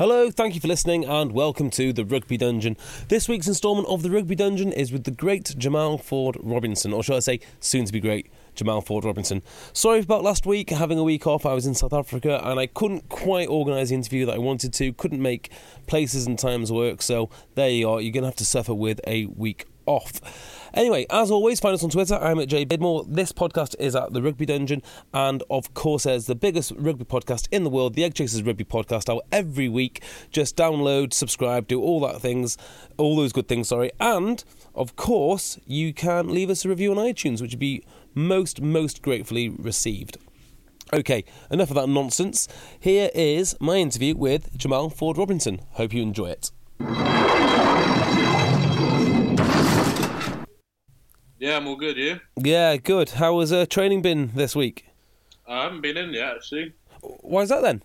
Hello, thank you for listening, and welcome to the Rugby Dungeon. This week's instalment of the Rugby Dungeon is with the great Jamal Ford Robinson, or shall I say, soon to be great Jamal Ford Robinson. Sorry about last week, having a week off. I was in South Africa and I couldn't quite organise the interview that I wanted to, couldn't make places and times work, so there you are. You're going to have to suffer with a week off. Anyway, as always, find us on Twitter. I'm at Jay Bidmore. This podcast is at the Rugby Dungeon, and of course, there's the biggest rugby podcast in the world, the Eggchasers Rugby Podcast, out every week. Just download, subscribe, do all that things, all those good things. Sorry, and of course, you can leave us a review on iTunes, which would be most most gratefully received. Okay, enough of that nonsense. Here is my interview with Jamal Ford Robinson. Hope you enjoy it. Yeah, I'm all good. You? Yeah, good. How was uh, training been this week? I haven't been in yet, actually. Why is that then?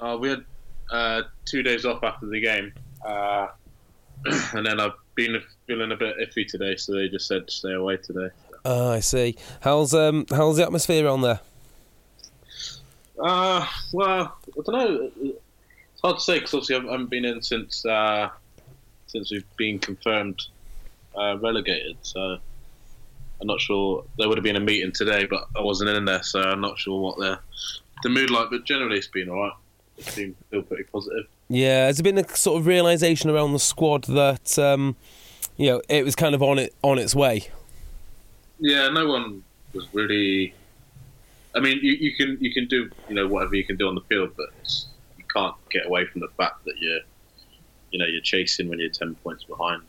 Uh, we had uh, two days off after the game, uh, and then I've been feeling a bit iffy today, so they just said to stay away today. Oh, I see. How's um how's the atmosphere on there? Uh, well, I don't know. It's hard to say because obviously I haven't been in since uh, since we've been confirmed uh, relegated. So I'm not sure. There would have been a meeting today, but I wasn't in there, so I'm not sure what the the mood like. But generally, it's been all right. It's been still pretty positive. Yeah, has there been a sort of realization around the squad that um, you know it was kind of on it on its way? Yeah, no one was really. I mean, you, you can you can do you know whatever you can do on the field, but you can't get away from the fact that you're you know you're chasing when you're ten points behind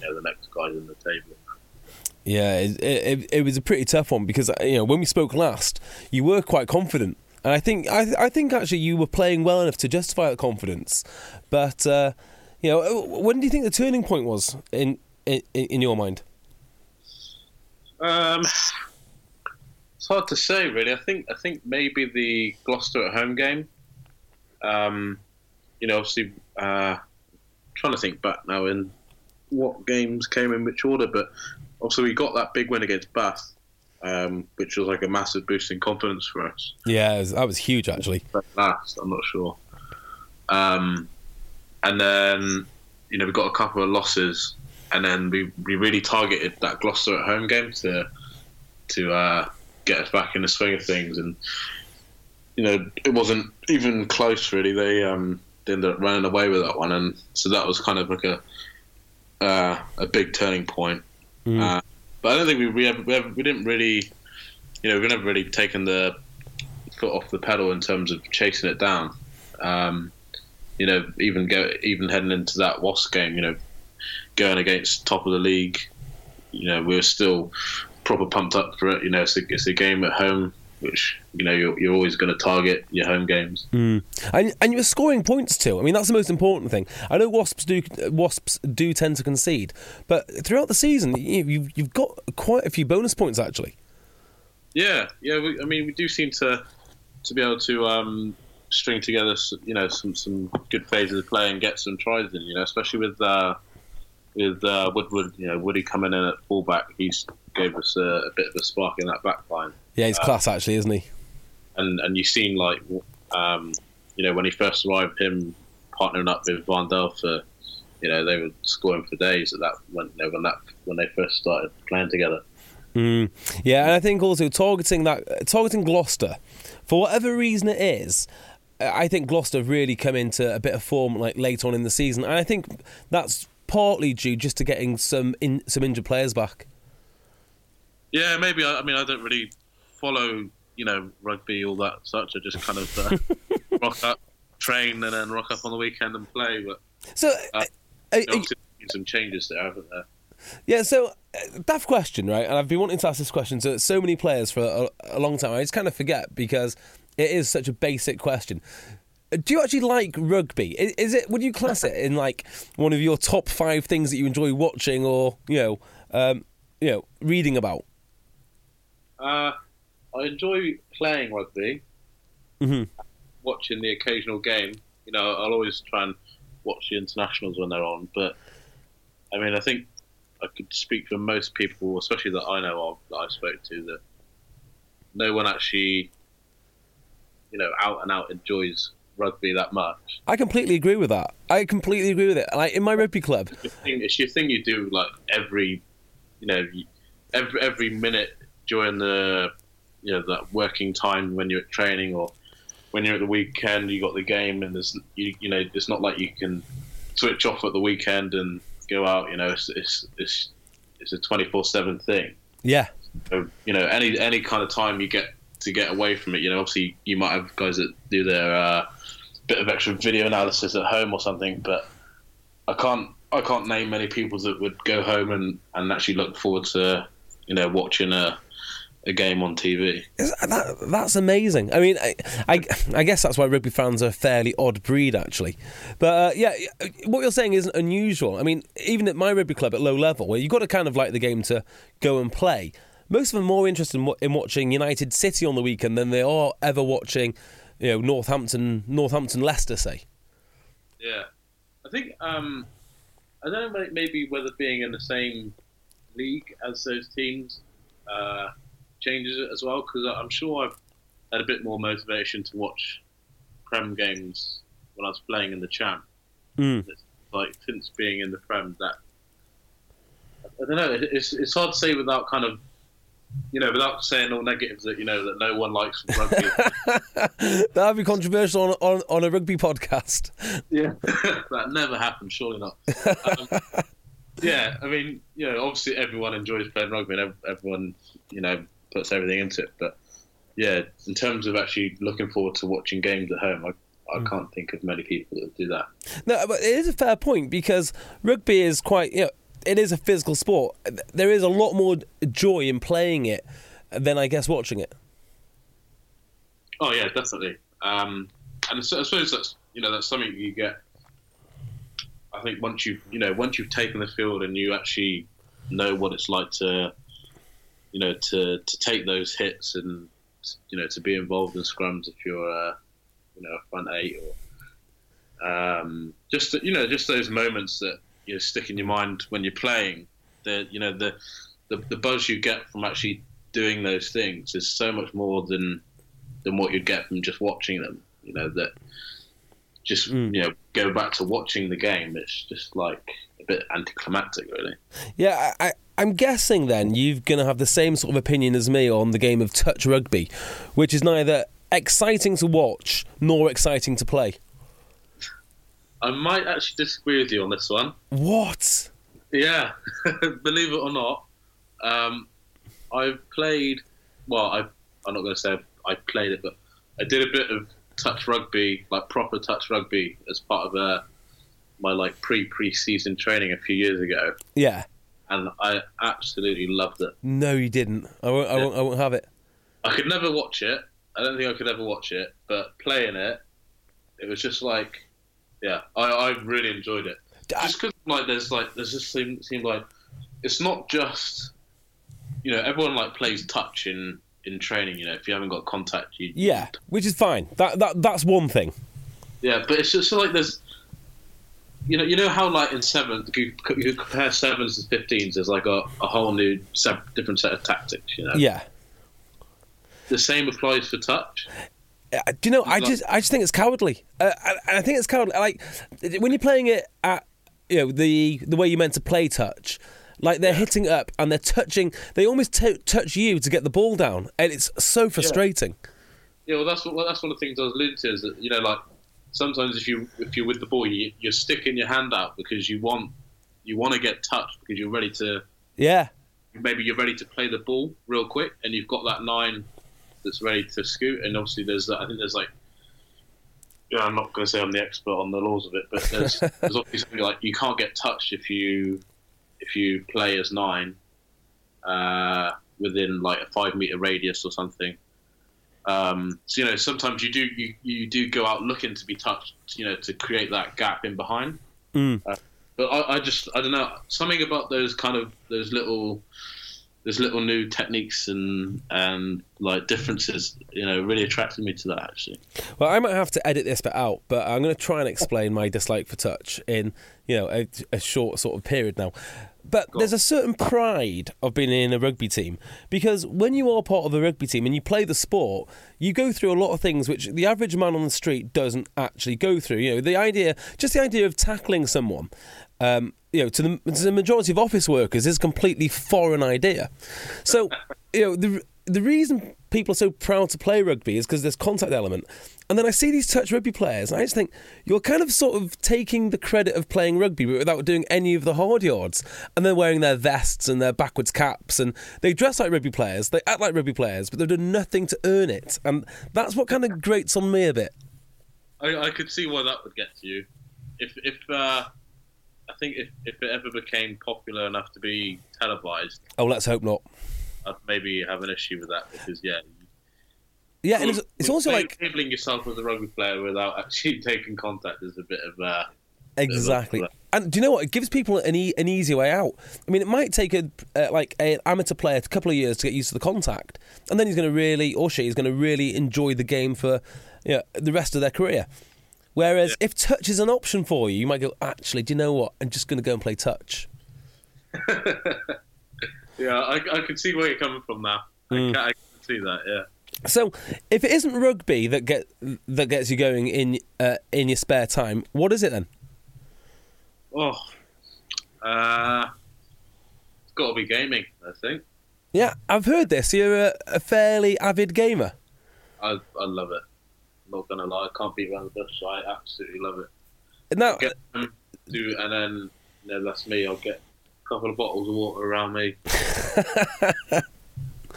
you know, the next guys in the table. Yeah, it, it, it, was a pretty tough one because you know when we spoke last, you were quite confident, and I think I, I think actually you were playing well enough to justify that confidence. But uh, you know, when do you think the turning point was in in, in your mind? Um, it's hard to say, really. I think I think maybe the Gloucester at home game. Um, you know, obviously, uh, trying to think back now in what games came in which order, but also we got that big win against Bath, um, which was like a massive boost in confidence for us. Yeah, was, that was huge actually. Last, I'm not sure. Um, and then you know we got a couple of losses, and then we, we really targeted that Gloucester at home game to to uh, get us back in the swing of things, and you know it wasn't even close really. They um, they ended up running away with that one, and so that was kind of like a uh, a big turning point. Mm. Uh, but I don't think we we, have, we, have, we didn't really, you know, we've never really taken the foot off the pedal in terms of chasing it down. Um, you know, even go even heading into that Wasp game, you know, going against top of the league, you know, we are still proper pumped up for it. You know, it's a, it's a game at home which you know you're, you're always going to target your home games. Mm. And and you're scoring points too. I mean that's the most important thing. I know Wasps do Wasps do tend to concede, but throughout the season you, you've got quite a few bonus points actually. Yeah, yeah. We, I mean we do seem to to be able to um, string together you know some some good phases of play and get some tries in. You know, especially with. Uh, with uh, Woodward, you know, Woody coming in at fullback, he's gave us a, a bit of a spark in that back line. Yeah, he's uh, class actually, isn't he? And and you've seen like, um, you know, when he first arrived, him partnering up with Van for, you know, they were scoring for days at that when you know, when that when they first started playing together. Mm. Yeah, and I think also targeting that targeting Gloucester, for whatever reason it is, I think Gloucester really come into a bit of form like late on in the season, and I think that's partly due just to getting some in, some injured players back. Yeah, maybe. I, I mean, I don't really follow, you know, rugby all that such. I just kind of uh, rock up, train, and then rock up on the weekend and play. But so, uh, uh, obviously, some changes there, haven't there? Yeah, so uh, daft question, right? And I've been wanting to ask this question to so many players for a, a long time. I just kind of forget because it is such a basic question. Do you actually like rugby? Is, is it? Would you class it in like one of your top five things that you enjoy watching, or you know, um, you know, reading about? Uh, I enjoy playing rugby, mm-hmm. watching the occasional game. You know, I'll always try and watch the internationals when they're on. But I mean, I think I could speak for most people, especially that I know of, that I spoke to, that no one actually, you know, out and out enjoys rugby that much. I completely agree with that. I completely agree with it. Like in my rugby club, it's your thing, it's your thing you do like every, you know, every every minute during the, you know, that working time when you're at training or when you're at the weekend, you got the game, and there's you, you know, it's not like you can switch off at the weekend and go out. You know, it's it's it's, it's a twenty four seven thing. Yeah. So, you know, any any kind of time you get to get away from it. You know, obviously you might have guys that do their uh, bit of extra video analysis at home or something, but I can't I can't name many people that would go home and, and actually look forward to you know watching a a game on TV. That, that's amazing. I mean, I, I, I, guess that's why rugby fans are a fairly odd breed, actually. But uh, yeah, what you're saying isn't unusual. I mean, even at my rugby club at low level, where you've got to kind of like the game to go and play, most of them are more interested in, in watching United City on the weekend than they are ever watching, you know, Northampton, Northampton, Leicester, say. Yeah, I think um, I don't know maybe whether being in the same league as those teams. Uh, changes it as well because I'm sure I've had a bit more motivation to watch Prem games when I was playing in the Champ. Mm. Like since being in the Prem, that I don't know. It's it's hard to say without kind of you know, without saying all negatives that you know that no one likes rugby. that would be controversial on, on, on a rugby podcast. Yeah, that never happened. Surely not. Um, yeah, I mean, you know, obviously everyone enjoys playing rugby, and everyone, you know, puts everything into it. But yeah, in terms of actually looking forward to watching games at home, I, I mm. can't think of many people that do that. No, but it is a fair point because rugby is quite, you know, it is a physical sport. There is a lot more joy in playing it than I guess watching it. Oh yeah, definitely. Um, and I suppose that's you know that's something you get. I think once you you know once you've taken the field and you actually know what it's like to you know, to to take those hits and you know to be involved in scrums if you're uh, you know a front eight or um, just you know just those moments that you know, stick in your mind when you're playing. The you know the, the the buzz you get from actually doing those things is so much more than than what you'd get from just watching them. You know that just mm. you know go back to watching the game. It's just like a bit anticlimactic, really. Yeah, I I'm guessing then you're going to have the same sort of opinion as me on the game of touch rugby, which is neither exciting to watch nor exciting to play. I might actually disagree with you on this one. What? Yeah, believe it or not, um, I've played. Well, I, I'm not going to say I played it, but I did a bit of touch rugby, like proper touch rugby, as part of uh, my like pre pre season training a few years ago. Yeah and I absolutely loved it. No, you didn't. I won't. I won't. I won't have it. I could never watch it. I don't think I could ever watch it. But playing it, it was just like, yeah, I, I really enjoyed it. Just because like there's like there's just seemed seemed like it's not just you know everyone like plays touch in in training. You know, if you haven't got contact, you yeah, which is fine. That that that's one thing. Yeah, but it's just like there's you know, you know how like in sevens you, you compare sevens and fifteens. There's like a, a whole new set, different set of tactics. You know. Yeah. The same applies for touch. Uh, do you know? I just I just think it's cowardly. Uh, I, I think it's cowardly. Like when you're playing it at you know the the way you're meant to play touch. Like they're hitting up and they're touching. They almost t- touch you to get the ball down, and it's so frustrating. Yeah, well, that's what well, that's one of the things I was alluding to is that you know, like sometimes if you if you're with the ball, you, you're sticking your hand out because you want you want to get touched because you're ready to Yeah, maybe you're ready to play the ball real quick and you've got that line that's ready to scoot and obviously there's I think there's like yeah, I'm not going to say I'm the expert on the laws of it, but there's, there's obviously something like you can't get touched if you if you play as nine uh, within like a five meter radius or something. Um, so you know sometimes you do you, you do go out looking to be touched, you know, to create that gap in behind. Mm. Uh, but I, I just I don't know something about those kind of those little those little new techniques and and like differences, you know, really attracted me to that actually. Well, I might have to edit this bit out, but I'm going to try and explain my dislike for touch in you know a, a short sort of period now. But there's a certain pride of being in a rugby team because when you are part of a rugby team and you play the sport, you go through a lot of things which the average man on the street doesn't actually go through. You know, the idea, just the idea of tackling someone, um, you know, to the, to the majority of office workers is a completely foreign idea. So, you know, the the reason people are so proud to play rugby is because there's contact element. And then I see these touch rugby players, and I just think you're kind of sort of taking the credit of playing rugby but without doing any of the hard yards. And they're wearing their vests and their backwards caps, and they dress like rugby players, they act like rugby players, but they've done nothing to earn it. And that's what kind of grates on me a bit. I, I could see why that would get to you. If if uh, I think if, if it ever became popular enough to be televised, Oh, let's hope not. I'd maybe have an issue with that because yeah, Yeah, and it's, it's also like labeling yourself as a rugby player without actually taking contact is a bit of uh, Exactly. And do you know what? It gives people an, e- an easy way out. I mean, it might take a uh, like an amateur player a couple of years to get used to the contact, and then he's going to really, or she is going to really enjoy the game for you know, the rest of their career. Whereas if touch is an option for you, you might go, actually, do you know what? I'm just going to go and play touch. yeah. I, I can see where you're coming from now. Mm. I, can, I can see that. Yeah. So, if it isn't rugby that get that gets you going in uh, in your spare time, what is it then? Oh, uh, it's got to be gaming. I think. Yeah, I've heard this. You're a, a fairly avid gamer. I I love it. Not gonna lie, I can't beat around the bush. I absolutely love it. Now, Get them, do, and then you know, that's me. I'll get a couple of bottles of water around me,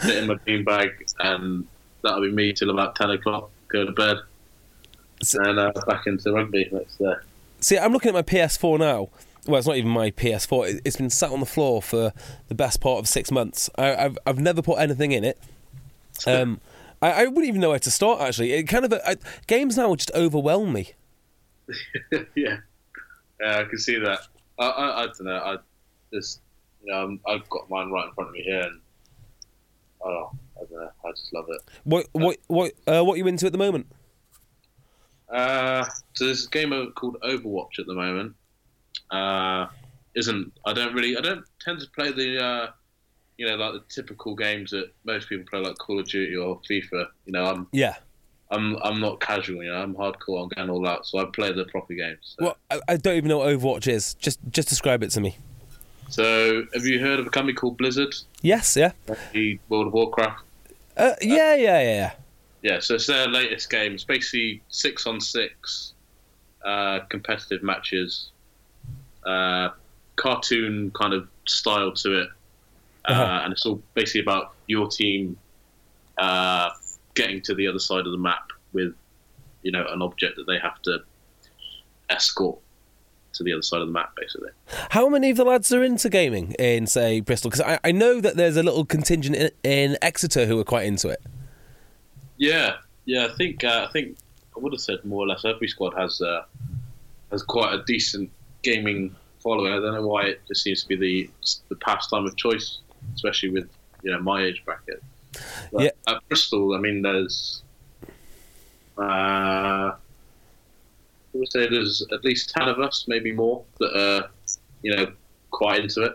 sit in my bean bag, and that'll be me till about ten o'clock. Go to bed, and uh, back into rugby next day. See, I'm looking at my PS4 now. Well, it's not even my PS4. It- It's been sat on the floor for the best part of six months. I, I've I've never put anything in it. Um, I, I wouldn't even know where to start. Actually, it kind of I, games now just overwhelm me. yeah, yeah, I can see that. I, I, I don't know. I just, you know, I've got mine right in front of me here, and oh, I don't know. I just love it. What what what uh, what are you into at the moment? Uh, so there's a game called Overwatch at the moment. Uh, isn't I don't really I don't tend to play the uh, you know like the typical games that most people play like Call of Duty or FIFA. You know I'm Yeah. I'm I'm not casual. You know I'm hardcore. I'm going all out. So I play the proper games. So, Well, I, I don't even know what Overwatch is. Just just describe it to me. so have you heard of a company called Blizzard? Yes. Yeah. The World of Warcraft. Uh, yeah. Yeah. Yeah. Yeah. Yeah, so it's their latest game. It's basically six on six uh, competitive matches, uh, cartoon kind of style to it, uh, Uh-huh. and it's all basically about your team uh, getting to the other side of the map with, you know, an object that they have to escort to the other side of the map, basically. How many of the lads are into gaming in, say, Bristol? Because I, I know that there's a little contingent in, in Exeter who are quite into it. Yeah, yeah. I think uh, I think I would have said more or less every squad has uh, has quite a decent gaming following. I don't know why it just seems to be the the pastime of choice, especially with you know my age bracket. But Yeah. At Bristol, I mean, there's uh, I would say there's at least ten of us, maybe more, that are you know quite into it.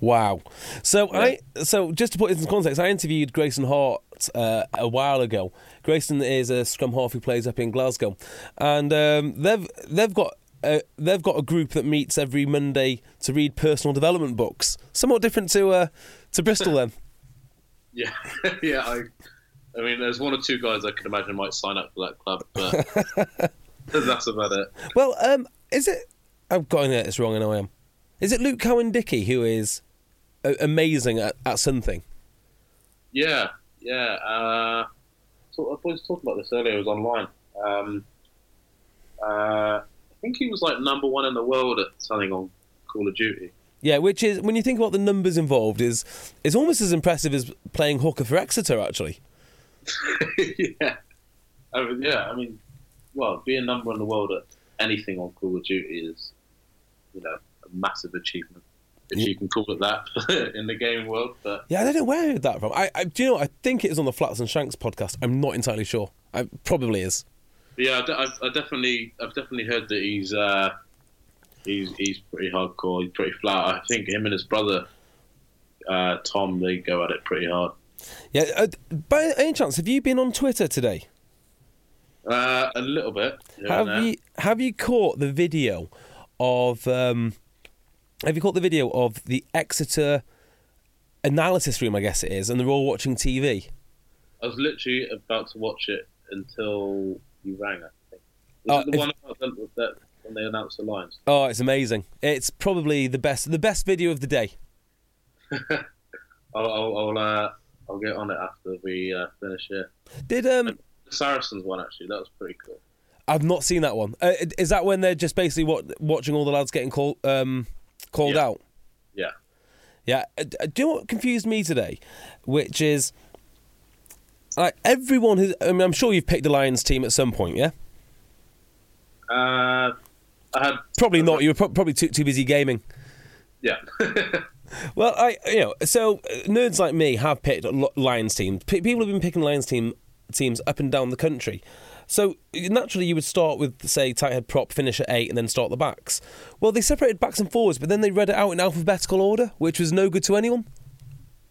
Wow. So I so just to put it into context, I interviewed Grayson Hart uh, a while ago. Grayson is a scrum half who plays up in Glasgow, and um, they've they've got uh, they've got a group that meets every Monday to read personal development books. Somewhat different to uh, to Bristol then. Yeah, yeah. I, I mean, there's one or two guys I can imagine might sign up for that club, but that's about it. Well, um, is it? I've got to get this wrong, and I am. Is it Luke Cowan Dickie who is uh, amazing at, at something? Yeah, yeah. Uh, so I was talking about this earlier. It was online. Um, uh, think he was like number one in the world at something on Call of Duty. Yeah, which is when you think about the numbers involved, is is almost as impressive as playing hooker for Exeter. Actually, yeah, I mean, yeah. I mean, well, being number one in the world at anything on Call of Duty is, you know, a massive achievement. If you can call it that in the gaming world, but yeah, I don't know where I heard that from. I, I do you know? I think it is on the Flats and Shanks podcast. I'm not entirely sure. I probably is. Yeah, I, I've, I definitely, I've definitely heard that he's, uh, he's, he's pretty hardcore. He's pretty flat. I think him and his brother, uh, Tom, they go at it pretty hard. Yeah. Uh, by any chance, have you been on Twitter today? Uh, a little bit. Have you have you caught the video of um, have you caught the video of the Exeter analysis room? I guess it is, and they're all watching TV. I was literally about to watch it until you rang. I think. Was Oh, the if- one about that when they announced the lines? Oh, it's amazing! It's probably the best the best video of the day. I'll, I'll, I'll, uh, I'll get on it after we uh, finish here. Did um The Saracens one actually, that was pretty cool. I've not seen that one. Uh, is that when they're just basically what, watching all the lads getting called um, called Yeah. out? Yeah. Yeah. Uh, uh, do you know what confused me today? Which is like everyone who I mean, I'm sure you've picked the Lions team at some point, yeah? Uh, I had Probably not. You were pro- probably too too busy gaming. yeah. Well, I you know, so uh, nerds like me have picked Lions teams. P- people have been picking Lions team teams up and down the country. So naturally, you would start with say tight head prop, finish at eight, and then start the backs. Well, they separated backs and forwards, but then they read it out in alphabetical order, which was no good to anyone.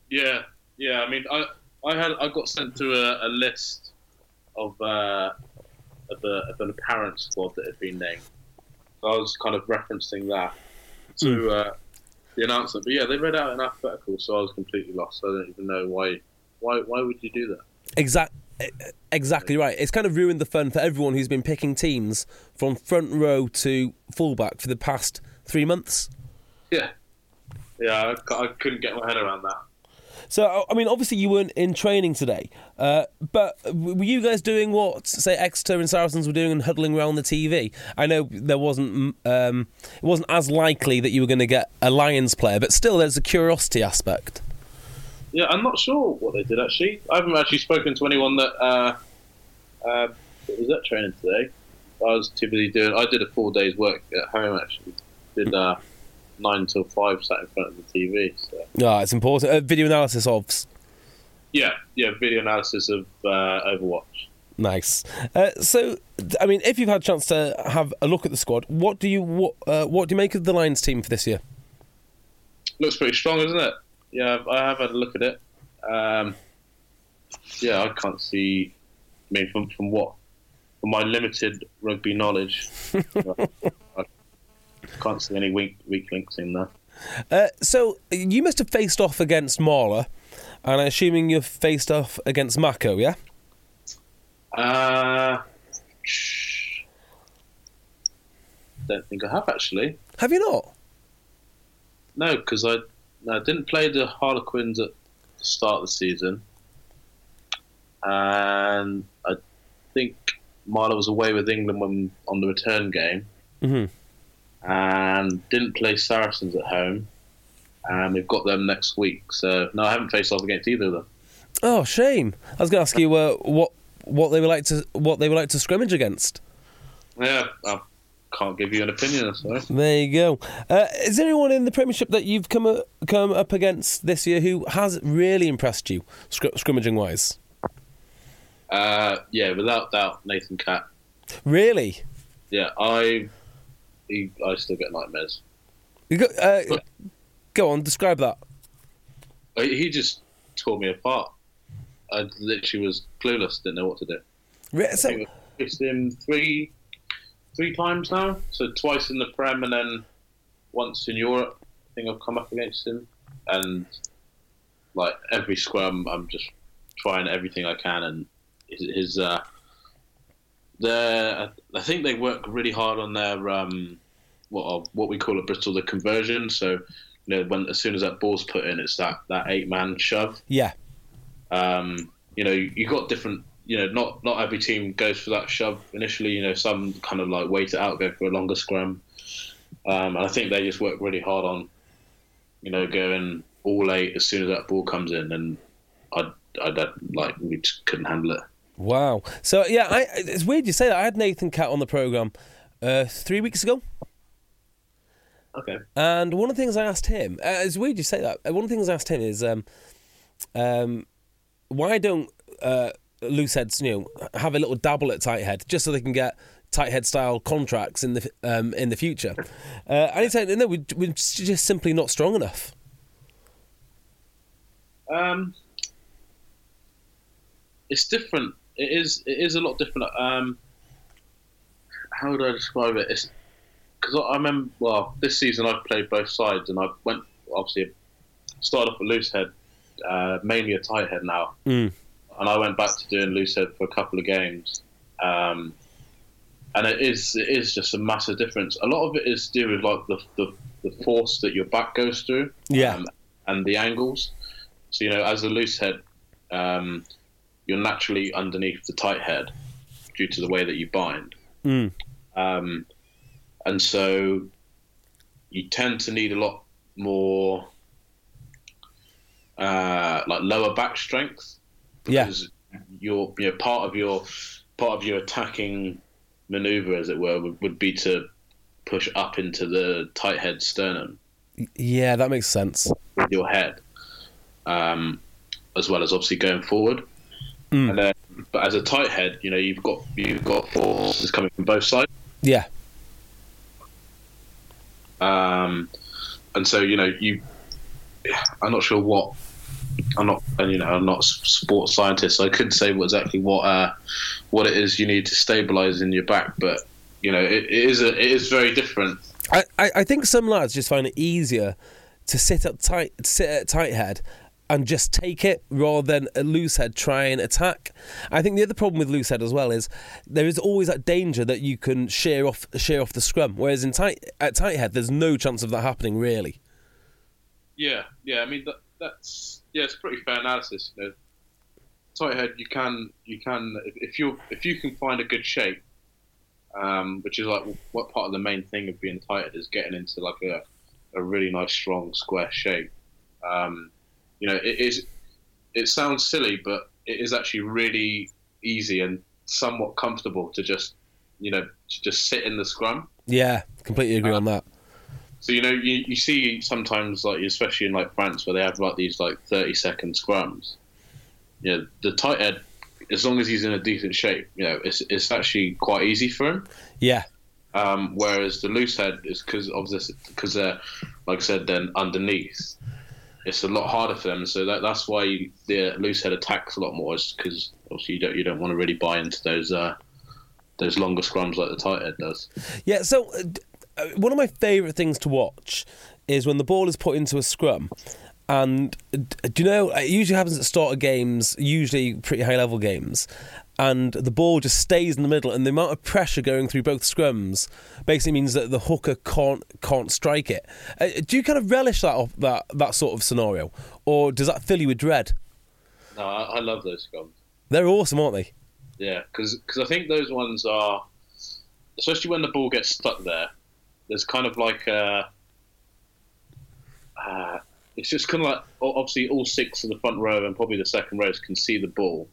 Yeah, yeah. I mean, I I had I got sent to a, a list of uh, of, a, of an apparent squad that had been named. So I was kind of referencing that to uh, the announcement. But yeah, they read out in alphabetical, so I was completely lost. I don't even know why. Why why would you do that? Exact, exactly right. It's kind of ruined the fun for everyone who's been picking teams from front row to fullback for the past three months. Yeah, yeah. I couldn't get my head around that. So, I mean, obviously you weren't in training today, uh, but were you guys doing what, say, Exeter and Saracens were doing and huddling around the TV? I know there wasn't, um, it wasn't as likely that you were going to get a Lions player, but still, there's a curiosity aspect. Yeah, I'm not sure what they did actually. I haven't actually spoken to anyone that uh, uh, was at training today. I was busy doing. I did a four day's work at home actually. Did uh, nine till five, sat in front of the TV. So Ah, it's important. Uh, video analysis of. yeah, yeah, video analysis of uh, Overwatch. Nice. Uh, so, I mean, if you've had a chance to have a look at the squad, what do you what, uh, what do you make of the Lions team for this year? Looks pretty strong, isn't it? Yeah, I have had a look at it. Um, yeah, I can't see. I mean, from from what from my limited rugby knowledge, can't see any weak weak links in there. Uh, so you must have faced off against Marler, and I'm assuming you've faced off against Mako, yeah? Uh, don't think I have actually. Have you not? No, because I, I didn't play the Harlequins at the start of the season, and I think Marler was away with England when on the return game, Mhm. And didn't play Saracens at home, and we've got them next week. So no, I haven't faced off against either of them. Oh, shame. I was going to ask you uh, what what they were like to what they were like to scrimmage against. Yeah, I can't give you an opinion. Sorry. There you go. Uh, is there anyone in the Premiership that you've come uh, come up against this year who has really impressed you, scr- scrimmaging wise? Uh, yeah, without doubt, Nathan Catt. Really? Yeah, I, he, I still get nightmares. You go, uh, go on, describe that. He he just tore me apart. I literally was clueless, didn't know what to do. Re- I So, think faced him three, three times now. So twice in the Prem and then once in Europe. I think I've come up against him, and like every scrum, I'm just trying everything I can, and his, his uh, their I think they work really hard on their um, what what we call at Bristol the conversion. So you know when as soon as that ball's put in, it's that that eight man shove. Yeah. Um, you know you got different. You know, not not every team goes for that shove initially. You know, some kind of like wait it out, go for a longer scrum. Um, and I think they just work really hard on, you know, going all eight as soon as that ball comes in, and I, I, like we just couldn't handle it. Wow. So yeah, I, it's weird you say that. I had Nathan Catt on the program uh, three weeks ago. Okay. And one of the things I asked him, uh, it's weird you say that. Uh, One of the things I asked him is, um, um, why don't uh, loose heads, you know, have a little dabble at tight head just so they can get tight head style contracts in the um, in the future? Uh, and he said, no, we, we're just simply not strong enough. Um, it's different. It is. It is a lot different. Um, how would I describe it? It's because I remember. Well, this season I've played both sides, and I went obviously started off a loose head, uh, mainly a tight head now, Mm. and I went back to doing loose head for a couple of games. Um, and it is it is just a massive difference. A lot of it is to do with like the the, the force that your back goes through, Yeah. um, and the angles. So you know, as a loose head, um, you're naturally underneath the tight head due to the way that you bind, Mm. um, and so you tend to need a lot more uh, like lower back strength Yeah. because your you know part of your part of your attacking maneuver, as it were, would, would be to push up into the tight head sternum Yeah, that makes sense. with your head, um, as well as obviously going forward. And then, but as a tight head, you know you've got you've got forces coming from both sides, Yeah. um, and so you know you. I'm not sure what. I'm not, and you know, I'm not a sports scientist, so I couldn't say what, exactly what uh, what it is you need to stabilize in your back. But you know, it, it is a, it is very different. I, I, I think some lads just find it easier to sit up tight, sit at tight head, and just take it rather than a loose head try and attack. I think the other problem with loose head as well is there is always that danger that you can shear off shear off the scrum, whereas in tight at tight head there's no chance of that happening really. Yeah, yeah. I mean, that, that's yeah, it's pretty fair analysis. You know, tight head, you can you can if, you if you can find a good shape, um, which is like what part of the main thing of being tight head is getting into like a a really nice strong square shape. Um, you know, it is. It sounds silly, but it is actually really easy and somewhat comfortable to just you know to just sit in the scrum. Yeah, completely agree on that. So you know, you, you see sometimes like especially in like France where they have like these like thirty second scrums. You know, the tight head, as long as he's in a decent shape, you know, it's it's actually quite easy for him. Yeah, Um, whereas the loose head is because of this because they're like I said, then underneath, it's a lot harder for them. So that that's why the loose head attacks a lot more, is because obviously you don't you don't want to really buy into those uh, those longer scrums like the tight does. Yeah, so uh, uh, one of my favourite things to watch is when the ball is put into a scrum. And do you know, it usually happens at the start of games, usually pretty high level games, and the ball just stays in the middle, and the amount of pressure going through both scrums basically means that the hooker can't can't strike it. Uh, do you kind of relish that that that sort of scenario, or does that fill you with dread? No, I, I love those scrums. They're awesome, aren't they? Yeah, because I think those ones are, especially when the ball gets stuck there. There's kind of like a, uh, it's just kind of like obviously all six of the front row and probably the second rows can see the ball,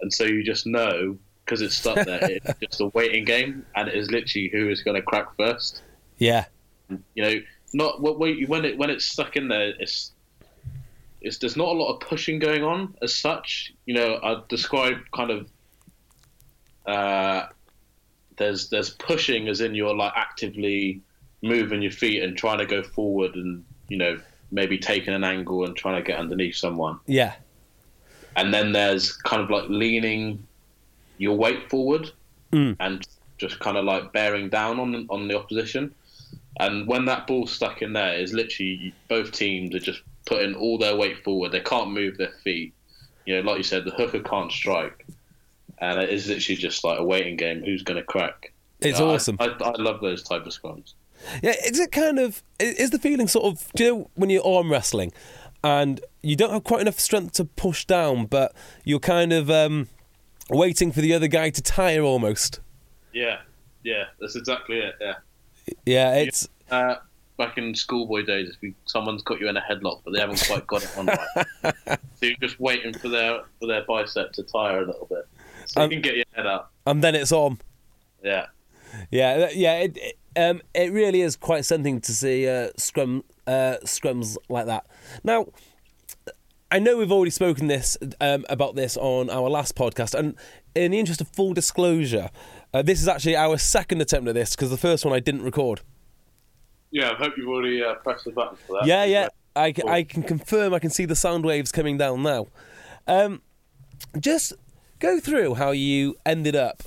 and so you just know because it's stuck there. it's just a waiting game, and it is literally who is going to crack first. Yeah, You know, not when when it when it's stuck in there, it's it's there's not a lot of pushing going on as such. You know, I describe kind of uh, there's there's pushing as in you're like actively moving your feet and trying to go forward and you know maybe taking an angle and trying to get underneath someone. yeah, And then there's kind of like leaning your weight forward Mm. and just kind of like bearing down on on the opposition. And when that ball's stuck in there, is literally both teams are just putting all their weight forward. They can't move their feet. You know, like you said, the hooker can't strike, and it is literally just like a waiting game. Who's going to crack? It's You know, I- awesome. I, I, love those type of scrums. Yeah, is it kind of is the feeling sort of do you know when you're arm wrestling and you don't have quite enough strength to push down, but you're kind of um, waiting for the other guy to tire almost. Yeah, yeah, that's exactly it. Yeah. Yeah, it's Uh, back in schoolboy days, if you, someone's got you in a headlock, but they haven't quite got it on right, so you're just waiting for their for their bicep to tire a little bit, so Um, you can get your head up. and then it's on. Yeah, Yeah, yeah. It, it, um, it really is quite something to see uh, scrum uh, scrums like that. Now, I know we've already spoken this um, about this on our last podcast, and in the interest of full disclosure, uh, this is actually our second attempt at this because the first one I didn't record. yeah. I hope you've already uh, pressed the button for that. Yeah, yeah. I can confirm I can see the sound waves coming down now. Um, just go through how you ended up,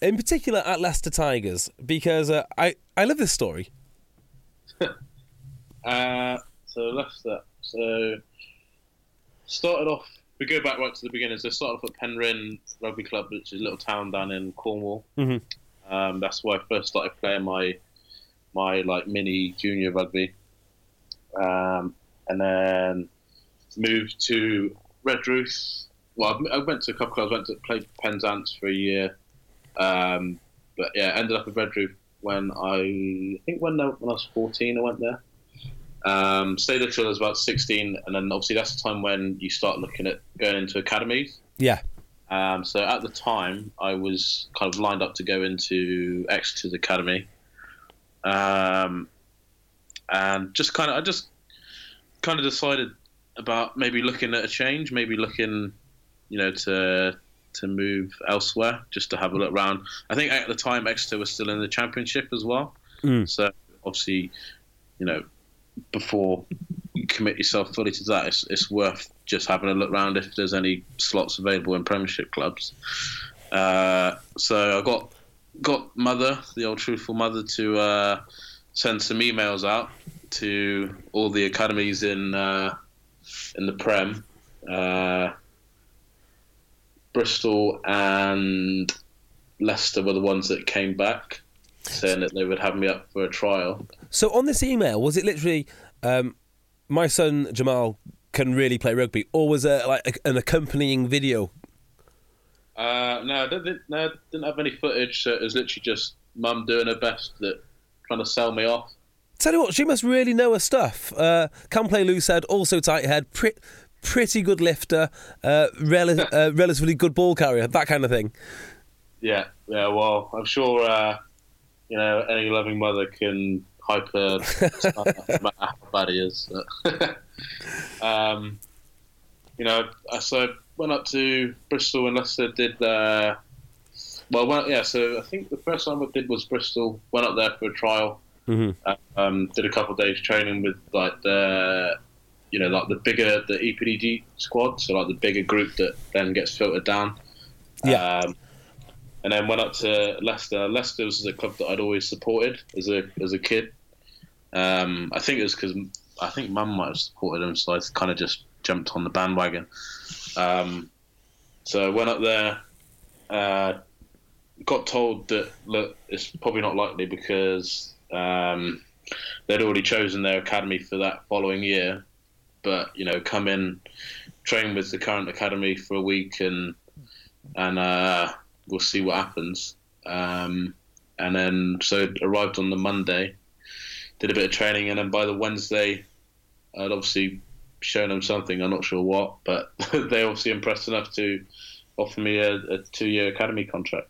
in particular at Leicester Tigers, because uh, I, I love this story. Uh, so that. So started off. We go back right to the beginning. So started off at Penryn Rugby Club, which is a little town down in Cornwall. Mhm. Um, that's where I first started playing my my like mini junior rugby. Um, and then moved to Redruth. Well, I went to a couple clubs. Went to play Penzance for a year. Um, but yeah, ended up at Redruth when I, I think when, I- when I was 14, I went there. Um, stayed until I was about 16, and then obviously that's the time when you start looking at going into academies. Yeah. Um, so at the time, I was kind of lined up to go into Exeter's academy, um, and just kind of, I just kind of decided about maybe looking at a change, maybe looking, you know, to to move elsewhere, just to have a look around. I think at the time Exeter was still in the championship as well, Mm. so obviously, you know, before you commit yourself fully to that, it's, it's worth just having a look around if there's any slots available in Premiership clubs. Uh, so I got got mother, the old truthful mother, to uh, send some emails out to all the academies in uh, in the Prem, uh, Bristol and Leicester were the ones that came back saying that they would have me up for a trial. So on this email, was it literally, um, my son Jamal can really play rugby, or was it like a, an accompanying video? Uh, no, I didn't, no, I didn't have any footage. So it was literally just mum doing her best at trying to sell me off. Tell you what, she must really know her stuff. Uh, can play loose head, also tight head, pre- pretty good lifter, uh, rel- uh, relatively good ball carrier, that kind of thing. Yeah, yeah. Well, I'm sure uh, you know any loving mother can hype her son up about how bad he is. um, you know, I so I went up to Bristol and Leicester. Did uh, well, went, yeah. So I think the first time I did was Bristol. Went up there for a trial. Mhm. Um, did a couple of days training with like the, you know, like the bigger the EPDG squad. So like the bigger group that then gets filtered down. Yeah. Um, and then went up to Leicester. Leicester was a club that I'd always supported as a as a kid. Um, I think it was because I think Mum might have supported them, so I kind of just jumped on the bandwagon. Um, so I went up there. Uh, got told that look, it's probably not likely because um, they'd already chosen their academy for that following year. But you know, come in, train with the current academy for a week, and and uh, we'll see what happens. Um, and then so it arrived on the Monday, did a bit of training, and then by the Wednesday, I'd obviously shown them something. I'm not sure what, but they obviously impressed enough to offer me a, a two-year academy contract.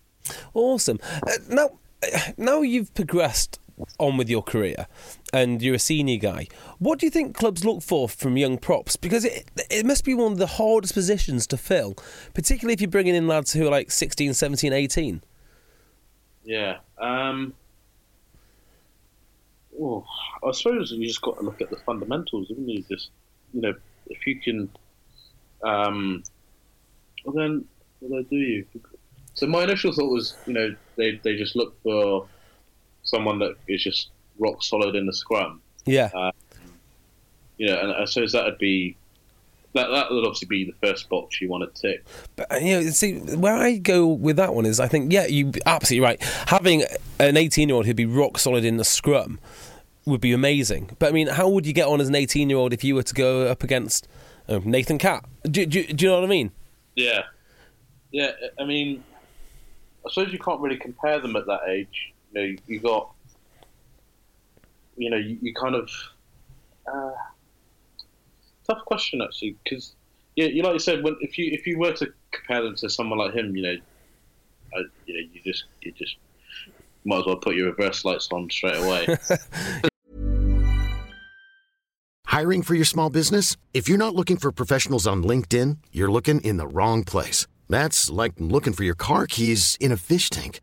Awesome. Uh, now, now you've progressed on with your career and you're a senior guy. What do you think clubs look for from young props? Because it it must be one of the hardest positions to fill, particularly if you're bringing in lads who are like 16, 17, 18. Yeah. Um, well, I suppose you just got to look at the fundamentals, haven't you? Just you know, if you can, um, well then, what do I do you? So my initial thought was, you know, they they just look for someone that is just rock solid in the scrum. Yeah. Uh, You know, and I suppose that would be that that would obviously be the first box you want to tick. But uh, you know, see where I go with that one is I think yeah, you absolutely right. Having an 18 year old who'd be rock solid in the scrum would be amazing. But I mean, how would you get on as an 18 year old if you were to go up against uh, Nathan Catt? Do, do, do you know what I mean? Yeah, yeah. I mean, I suppose you can't really compare them at that age. You know, you got, you know, you, you kind of uh, tough question actually because yeah, you like you said when if you if you were to compare them to someone like him, you know, I, you know, you just you just might as well put your reverse lights on straight away. Hiring for your small business? If you're not looking for professionals on LinkedIn, you're looking in the wrong place. That's like looking for your car keys in a fish tank.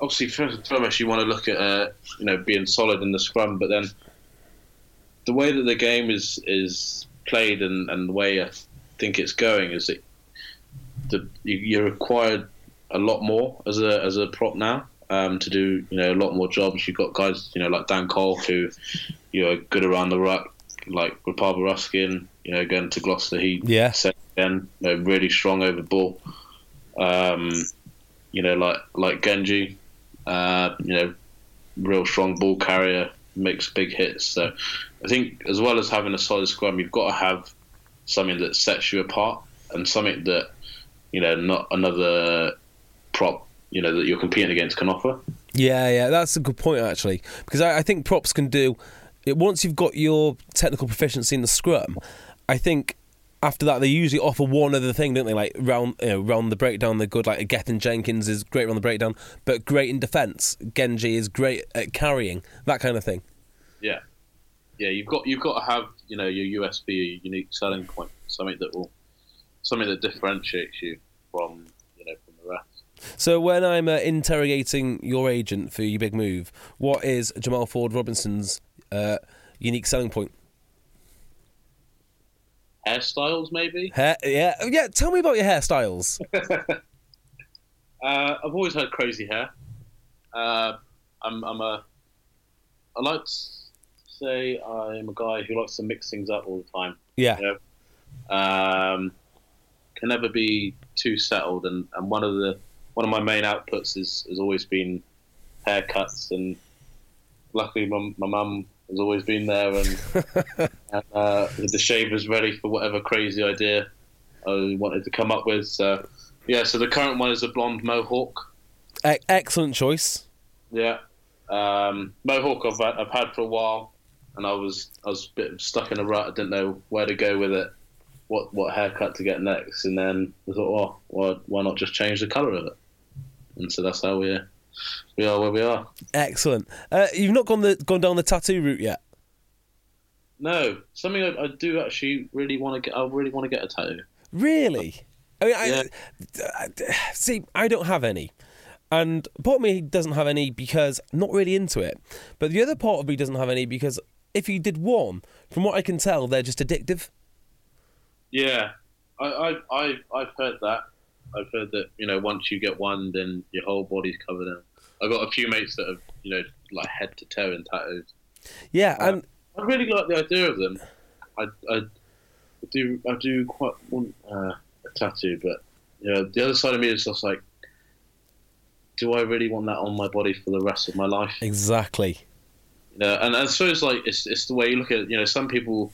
obviously first and foremost you want to look at uh, you know being solid in the scrum, but then the way that the game is is played and, and the way I think it's going is that the, you, you're required a lot more as a as a prop now um, to do you know a lot more jobs. You've got guys you know like Dan Cole who you know are good around the ruck, like Rapava Ruskin. You know, going to Gloucester, he Yeah. said again, you know, really strong over ball. Um, you know, like like Genji, uh, you know, real strong ball carrier, makes big hits. So I think as well as having a solid scrum, you've got to have something that sets you apart and something that you know not another prop you know that you're competing against can offer. Yeah, yeah, that's a good point actually, because I, I think props can do it once you've got your technical proficiency in the scrum. I think after that they usually offer one other thing, don't they? Like round, you know, round the breakdown, they're good. Like Gethin Jenkins is great around the breakdown, but great in defence. Genji is great at carrying, that kind of thing. Yeah, yeah. You've got you've got to have you know your USP, your unique selling point, something that will something that differentiates you from you know from the rest. So when I'm uh, interrogating your agent for your big move, what is Jamal Ford Robinson's uh, unique selling point? Hairstyles, maybe. Hair, yeah, yeah. Tell me about your hairstyles. Uh, I've always had crazy hair. Uh, I'm, I'm a. I like to say I'm a guy who likes to mix things up all the time. Yeah, You know? Um, can never be too settled, and, and one of the one of my main outputs is has always been haircuts, and luckily my my mum has always been there, and, and uh, the shavers ready for whatever crazy idea I wanted to come up with. So yeah, so the current one is a blonde mohawk. E- excellent choice. Yeah, um, mohawk I've had, I've had for a while, and I was I was a bit stuck in a rut. I didn't know where to go with it, what what haircut to get next, and then I thought, oh, well, why not just change the colour of it? And so that's how we we are where we are. Excellent. Uh, you've not gone the gone down the tattoo route yet. No, something I, I do actually really want to get. I really want to get a tattoo. Really? I mean, I, I- see, I don't have any. And part of me doesn't have any because I'm not really into it. But the other part of me doesn't have any because if you did one, from what I can tell, they're just addictive. Yeah, I, I, I, I've heard that. I've heard that you know once you get one, then your whole body's covered in. I've got a few mates that have you know like head to toe in tattoos. Yeah, and I really like the idea of them. I, I do I do quite want uh, a tattoo, but you know the other side of me is just like, do I really want that on my body for the rest of my life? exactly. You know, and I suppose like it's it's the way you look at it. You know, some people,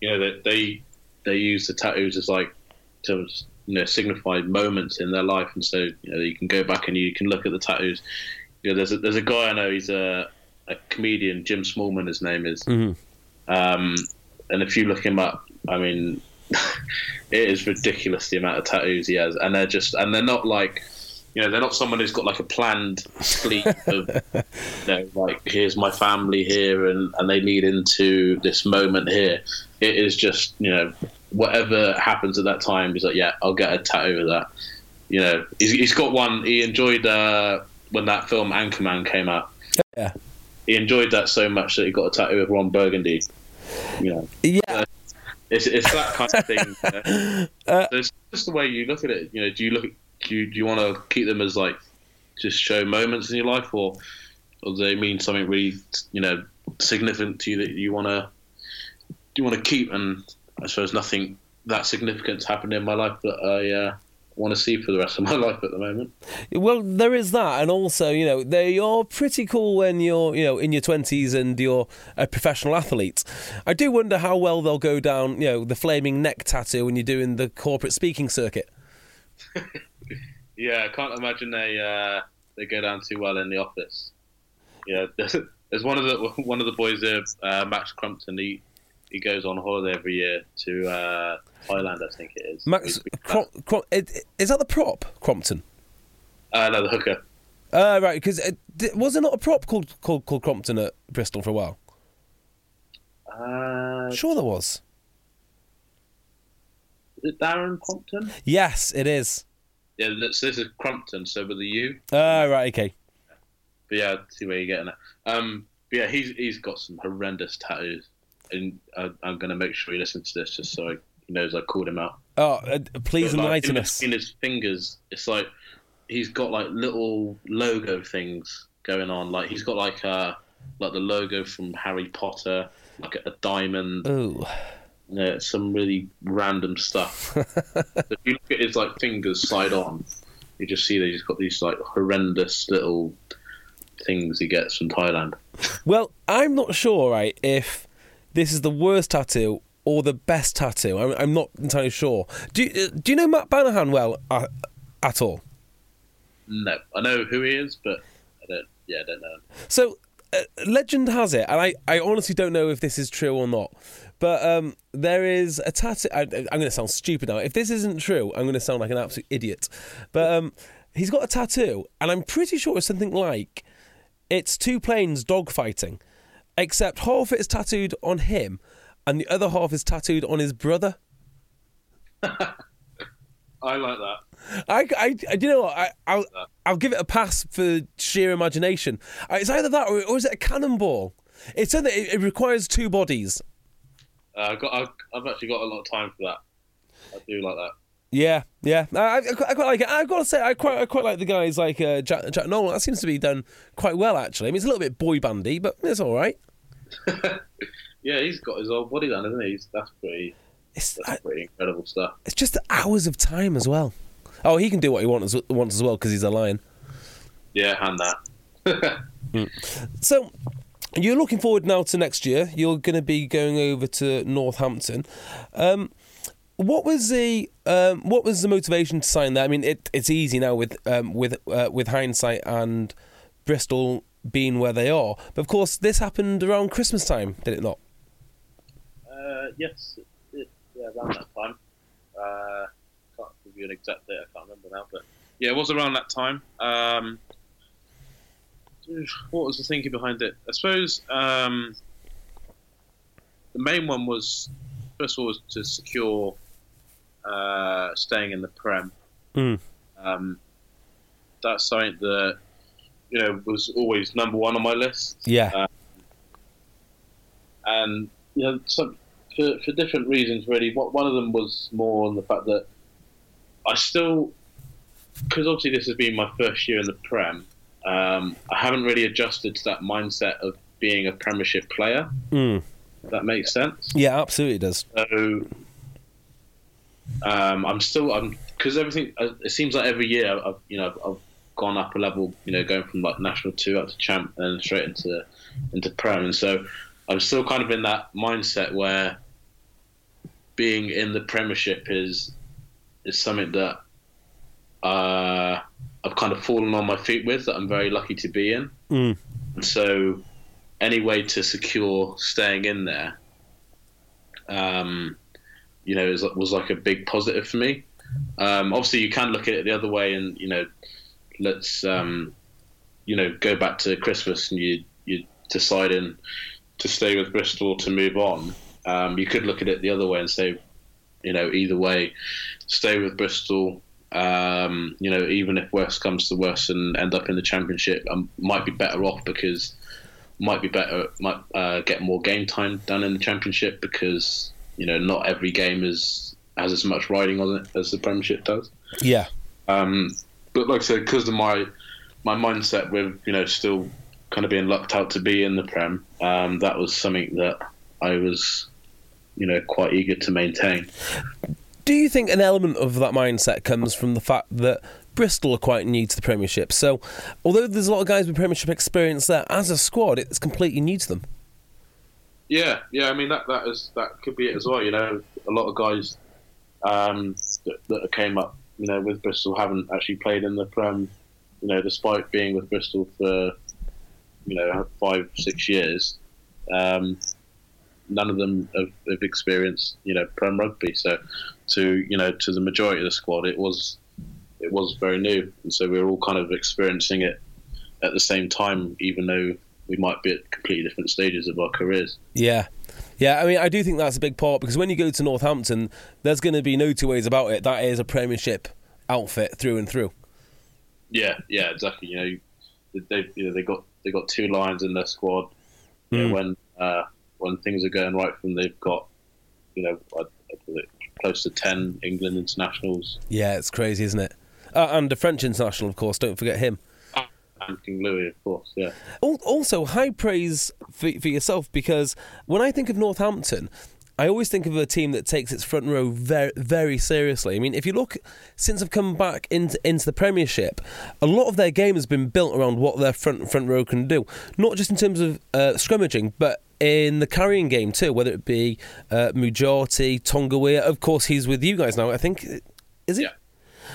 you know, that they they use the tattoos as like to you know signify moments in their life, and so you know you can go back and you can look at the tattoos. You know, there's a, there's a guy I know. He's a a comedian, Jim Smallman. His name is. Mhm. Um, and if you look him up, I mean, it is ridiculous the amount of tattoos he has, and they're just and they're not like you know, they're not someone who's got like a planned sleeve of, you know, like here's my family here, and and they lead into this moment here. It is just you know whatever happens at that time. He's like, yeah, I'll get a tattoo of that. You know, he's, he's got one. He enjoyed uh, when that film Anchorman came out. Yeah. He enjoyed that so much that he got a tattoo of Ron Burgundy. You know, Yeah. it's it's that kind of thing. You know? Uh, So it's just the way you look at it. You know, do you look at, do you, do you want to keep them as like just show moments in your life, or or do they mean something really you know significant to you that you want to do you want to keep? And I suppose nothing that significant's happened in my life that I uh, want to see for the rest of my life at the moment. Well, there is that, and also, you know, they are pretty cool when you're, you know, in your twenties and you're a professional athlete. I do wonder how well they'll go down, you know, the flaming neck tattoo when you're doing the corporate speaking circuit. Yeah, I can't imagine they uh, they go down too well in the office. Yeah, there's, one of the one of the boys there, uh, Max Crumpton. He he goes on holiday every year to uh, Thailand, I think it is. Max, Crom- Crom- is that the prop, Crompton? Uh, no, the hooker. Uh, right, because was there not a prop called, called called Crompton at Bristol for a while? Uh, Sure, there was. is it Darren Crompton? Yes, it is. Yeah, this, this is Crompton, so with the U. Ah, right, okay. But yeah, I see where you're getting at. Um, but yeah, he's he's got some horrendous tattoos, and I, I'm going to make sure he listens to this just so he knows I called him out. Oh, uh, please But, like, enlighten in us. between his fingers, it's like he's got like little logo things going on. Like he's got like uh like the logo from Harry Potter, like a, diamond, Oh, you know, some really random stuff. if you look at his like fingers side on, you just see that he's got these like horrendous little things he gets from Thailand. Well, I'm not sure, right, if this is the worst tattoo or the best tattoo. I'm, I'm not entirely sure. Do you, uh, do you know Matt Banahan well uh, at all? No, I know who he is, but I don't. Yeah, I don't know. So, uh, legend has it, and I, I honestly don't know if this is true or not, but um, there is a tattoo. I, I'm going to sound stupid now. If this isn't true, I'm going to sound like an absolute idiot. But um, he's got a tattoo, and I'm pretty sure it's something like it's two planes dogfighting, except half it is tattooed on him, and the other half is tattooed on his brother. I like that. I, I, I you know what? I, I'll, I'll give it a pass for sheer imagination. Uh, It's either that or, or is it a cannonball? It's said that it, it requires two bodies. Uh, I've got. I've, I've actually got a lot of time for that. I do like that. Yeah, yeah. I, I, I, quite like it. I've got to say, I quite, I quite like the guys like uh, Jack, Jack Nolan. That seems to be done quite well, actually. I mean, it's a little bit boy bandy, but it's all right. Yeah, he's got his old body done, hasn't he? He's, that's pretty. It's, That's pretty incredible stuff. it's just hours of time as well. Oh, he can do what he wants, wants as well because he's a lion. Yeah, and that. So, you're looking forward now to next year. You're going to be going over to Northampton. Um, what was the um, what was the motivation to sign that? I mean, it, it's easy now with um, with uh, with hindsight and Bristol being where they are. But of course, this happened around Christmas time, did it not? Uh, yes, it, yeah, around that time. Uh, can't give you an exact date. I can't remember now, but yeah, it was around that time. Um, what was the thinking behind it? I suppose um, the main one was first of all was to secure uh, staying in the Prem. Mm. Um, that's something that you know was always number one on my list Yeah. and you know, some, for for different reasons, really. What one of them was more on the fact that I still, because obviously this has been my first year in the Prem, um, I haven't really adjusted to that mindset of being a Premiership player. Mm. If that makes sense. Yeah, absolutely does. So um, I'm still I'm because everything uh, it seems like every year I've you know I've, I've gone up a level you know going from like national two up to champ and then straight into into prem and so I'm still kind of in that mindset where being in the premiership is is something that uh, I've kind of fallen on my feet with that I'm very lucky to be in Mm. and so any way to secure staying in there um, you know, was, was like a big positive for me. Um, obviously, you can look at it the other way, and you know, let's um, you know go back to Christmas and you you deciding to stay with Bristol to move on. Um, you could look at it the other way and say, you know, either way, stay with Bristol. Um, you know, even if West comes to West and end up in the Championship, I might be better off because might be better, might uh, get more game time done in the Championship because you know not every game is has as much riding on it as the Premiership does. Yeah. Um, but like I said, because of my my mindset with you know still kind of being lucked out to be in the Prem, um, that was something that I was you know quite eager to maintain. Do you think an element of that mindset comes from the fact that Bristol are quite new to the Premiership? So, although there's a lot of guys with Premiership experience there, as a squad, it's completely new to them. Yeah, yeah. I mean that that is that could be it as well. You know, a lot of guys um, that, that came up, you know, with Bristol haven't actually played in the Prem. You know, despite being with Bristol for you know five six years, um, none of them have, have experienced you know Prem rugby. So, to you know, to the majority of the squad, it was it was very new, and so we were all kind of experiencing it at the same time, even though we might be at completely different stages of our careers. Yeah. Yeah, I mean, I do think that's a big part because when you go to Northampton, there's going to be no two ways about it. That is a Premiership outfit through and through. Yeah, yeah, exactly. You know, they you know they got they got two lions in their squad. You know, Mm. when uh, when things are going right for them, they've got you know I- I put it close to ten England internationals. Yeah, it's crazy, isn't it? Uh, and the French international, of course. Don't forget him. King Louis, of course. Yeah, Also, high praise for, for yourself because when I think of Northampton, I always think of a team that takes its front row very, very seriously. I mean, if you look since I've come back into into the Premiership, a lot of their game has been built around what their front front row can do, not just in terms of uh, scrummaging, but in the carrying game too. Whether it be uh, Mujati, Tonga'uiha, of course, he's with you guys now. I think is it Yeah.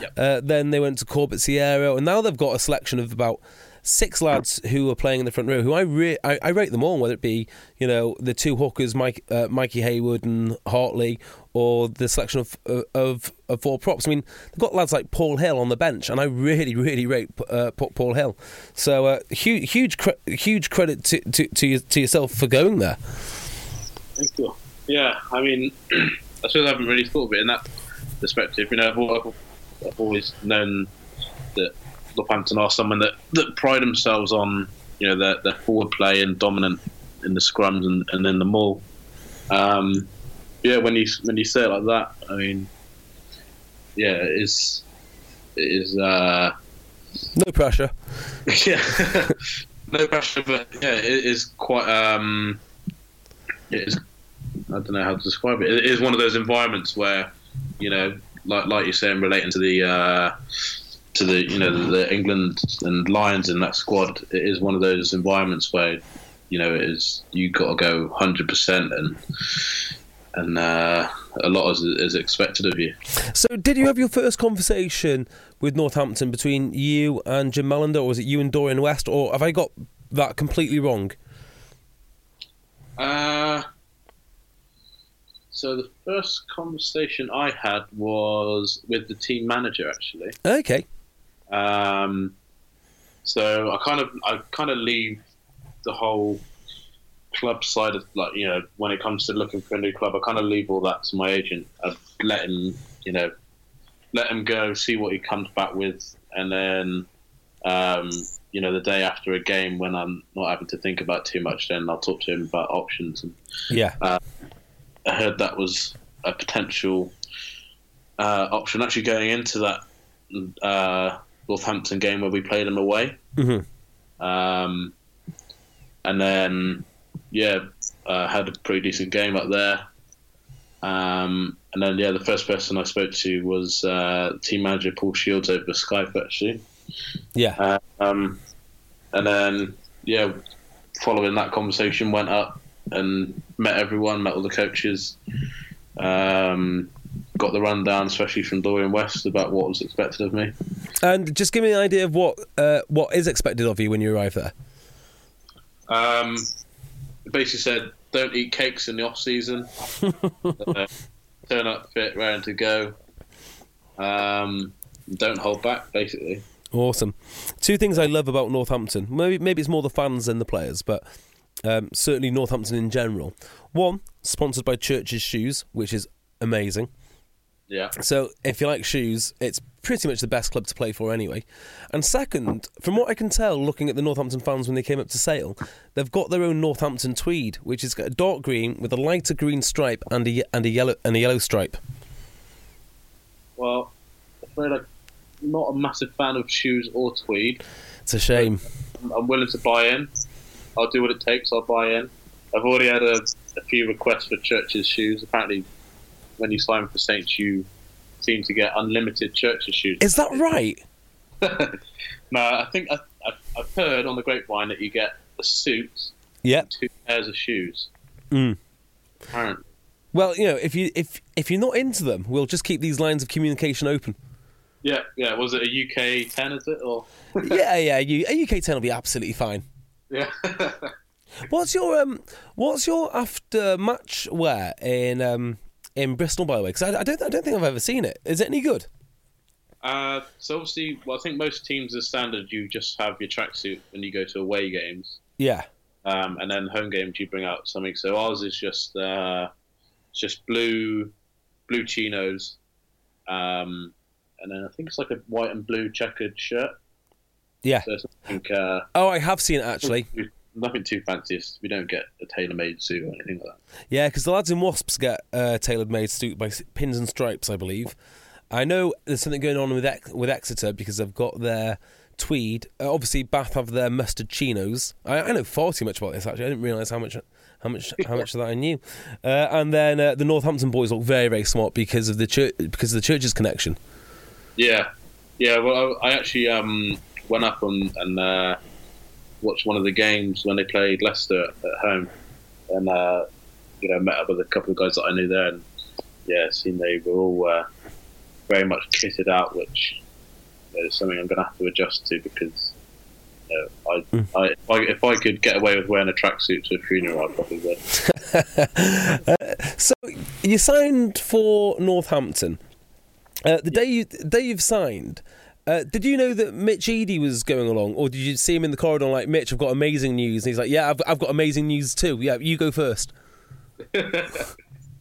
Yep. Uh, then they went to Corbisiero, and now they've got a selection of about six lads who are playing in the front row. Who I re- I, I rate them all, whether it be you know the two hookers, Mike uh, Mikey Haywood and Hartley, or the selection of, of of four props. I mean, they've got lads like Paul Hill on the bench, and I really really rate uh, Paul Hill. So uh, huge huge cre- huge credit to to to, you, to yourself for going there. thank you. Yeah, I mean, I suppose I haven't really thought of it in that perspective. You know, I've, always known that Northampton are someone that, that pride themselves on you know their, their forward play and dominant in the scrums and, and in the maul. Um, yeah, when you when you say it like that, I mean, yeah, it is it is uh, No pressure. yeah, no pressure, but yeah, it is quite. Um, it is. I don't know how to describe it. It is one of those environments where, you know, like like you're saying, relating to the uh, to the you know the, England and Lions in that squad. It is one of those environments where, you know, it is you got to go hundred percent and and uh, a lot is, is expected of you. So, did you have your first conversation with Northampton between you and Jim Mallinder, or was it you and Dorian West, or have I got that completely wrong? Uh, so the first conversation I had was with the team manager, actually. Okay. Um, so I kind of I kind of leave the whole club side of like you know when it comes to looking for a new club, I kind of leave all that to my agent. I let him you know let him go, see what he comes back with, and then um, you know the day after a game when I'm not having to think about too much, then I'll talk to him about options. And Yeah. I heard that was a potential uh, option. Actually, going into that uh, Northampton game where we played them away, Mhm. um, and then yeah, uh, had a pretty decent game up there. Um, and then yeah, the first person I spoke to was uh, team manager Paul Shields over Skype actually. Yeah. Um, and then, yeah, following that conversation, went up and met everyone, met all the coaches, um, got the rundown, especially from Dorian West, about what was expected of me. And just give me an idea of what uh, what is expected of you when you arrive there. Um, basically said, don't eat cakes in the off season. uh, turn up fit, raring to go. Um, don't hold back, basically. Awesome. Two things I love about Northampton. Maybe maybe it's more the fans than the players, but um, certainly Northampton in general. One, sponsored by Church's Shoes, which is amazing. Yeah. So if you like shoes, it's pretty much the best club to play for anyway. And second, from what I can tell, looking at the Northampton fans when they came up to Sale, they've got their own Northampton tweed, which is a dark green with a lighter green stripe and a and a yellow and a yellow stripe. Well, I'm afraid I'm not a massive fan of shoes or tweed. It's a shame. I'm willing to buy in. I'll do what it takes. I'll buy in. I've already had a, a few requests for Church's shoes. Apparently, when you sign for Saints, you seem to get unlimited Church's shoes. Is that right? no, I think I, I've, I've heard on the grapevine that you get a suit, Yep. two pairs of shoes. Mm. Apparently. Well, you know, if you if if you're not into them, we'll just keep these lines of communication open. Yeah, yeah. Was it a UK ten? Is it or? yeah, yeah. You, a UK ten will be absolutely fine. Yeah. What's your um? What's your after match wear in um in Bristol? By the way, because I, I don't I don't think I've ever seen it. Is it any good? Uh, so obviously, well, I think most teams as standard, you just have your tracksuit when you go to away games, Yeah. um, and then home games you bring out something. So ours is just uh, just blue, blue chinos, um, and then I think it's like a white and blue checkered shirt. Yeah. So it's nothing, uh, Oh, I have seen it actually. nothing too fancy. We don't get a tailor-made suit or anything like that. Yeah, because the lads in Wasps get uh, tailor made suit by pins and stripes, I believe. I know there's something going on with Ex- with Exeter because they've got their tweed. Uh, obviously, Bath have their mustard chinos. I, I know far too much about this. Actually, I didn't realise how much how much how much of that I knew. Uh, and then uh, the Northampton boys look very very smart because of the church because of the church's connection. Yeah, yeah. Well, I, I actually um, went up and, and uh, watched one of the games when they played Leicester at home, and uh, you know met up with a couple of guys that I knew there, and yeah, seen they were all uh, very much kitted out, which you know, is something I'm going to have to adjust to because. You know, I, I, if I if I could get away with wearing a tracksuit to a funeral, I probably would. So you signed for Northampton. Uh, the day you the day you've signed, uh, did you know that Mitch Eadie was going along, or did you see him in the corridor like Mitch? I've got amazing news, and he's like, "Yeah, I've, I've got amazing news too. Yeah, you go first.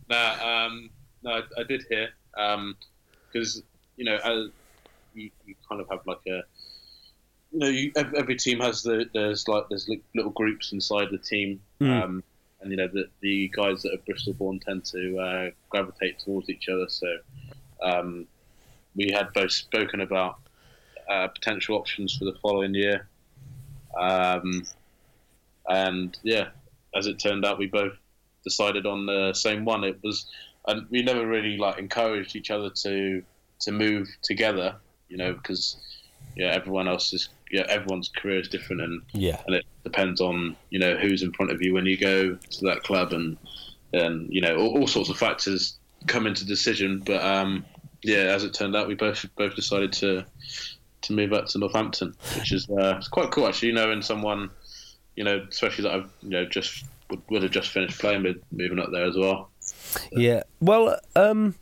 Nah, um, no, I, I did hear because you know as you, you kind of have like a you know you, every team has the there's like there's li- little groups inside the team Mm. um, and you know the the guys that are Bristol born tend to uh, gravitate towards each other so um, we had both spoken about uh, potential options for the following year um, and yeah as it turned out we both decided on the same one. It was, and we never really like encouraged each other to to move together, you know, because yeah, everyone else is yeah, everyone's career is different, and Yeah, and it depends on you know who's in front of you when you go to that club, and and you know all, all sorts of factors come into decision. But um, yeah, as it turned out, we both both decided to to move up to Northampton, which is uh, it's quite cool actually. You know, Knowing someone, you know, especially that I've you know just would, would have just finished playing with, moving up there as well. yeah. Well, um,